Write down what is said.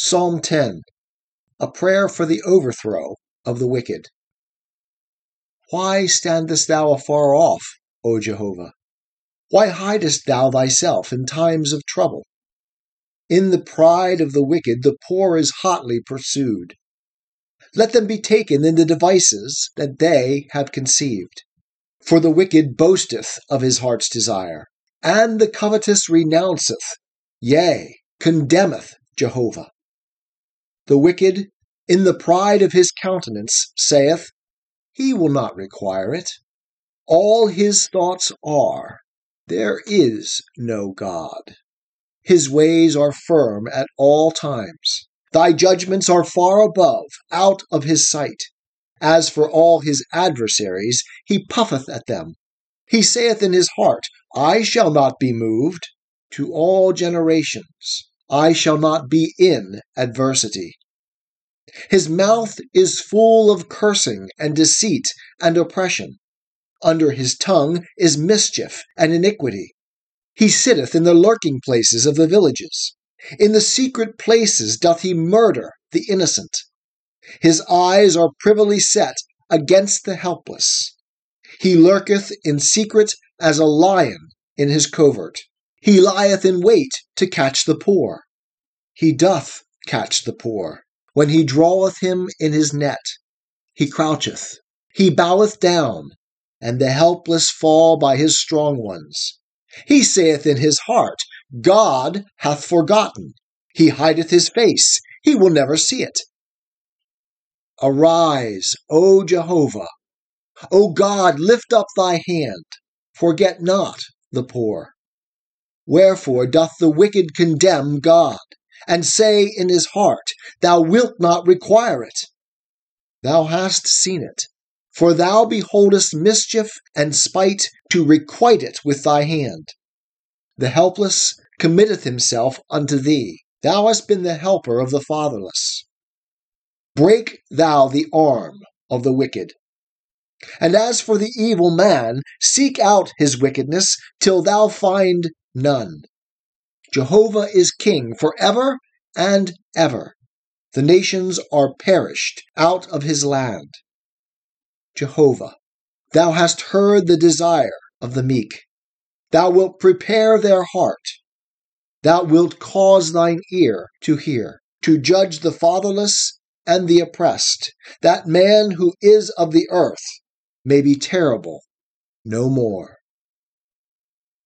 Psalm 10 A prayer for the overthrow of the wicked. Why standest thou afar off, O Jehovah? Why hidest thou thyself in times of trouble? In the pride of the wicked, the poor is hotly pursued. Let them be taken in the devices that they have conceived. For the wicked boasteth of his heart's desire, and the covetous renounceth, yea, condemneth Jehovah. The wicked, in the pride of his countenance, saith, He will not require it. All his thoughts are, There is no God. His ways are firm at all times. Thy judgments are far above, out of his sight. As for all his adversaries, he puffeth at them. He saith in his heart, I shall not be moved. To all generations, I shall not be in adversity. His mouth is full of cursing and deceit and oppression. Under his tongue is mischief and iniquity. He sitteth in the lurking places of the villages. In the secret places doth he murder the innocent. His eyes are privily set against the helpless. He lurketh in secret as a lion in his covert. He lieth in wait to catch the poor. He doth catch the poor when he draweth him in his net, he croucheth, he boweth down, and the helpless fall by his strong ones. He saith in his heart, God hath forgotten. He hideth his face, he will never see it. Arise, O Jehovah. O God, lift up thy hand. Forget not the poor. Wherefore doth the wicked condemn God? and say in his heart, Thou wilt not require it. Thou hast seen it, for thou beholdest mischief and spite to requite it with thy hand. The helpless committeth himself unto thee. Thou hast been the helper of the fatherless. Break thou the arm of the wicked. And as for the evil man, seek out his wickedness till thou find none. Jehovah is king forever and ever. The nations are perished out of his land. Jehovah, thou hast heard the desire of the meek. Thou wilt prepare their heart. Thou wilt cause thine ear to hear, to judge the fatherless and the oppressed, that man who is of the earth may be terrible no more.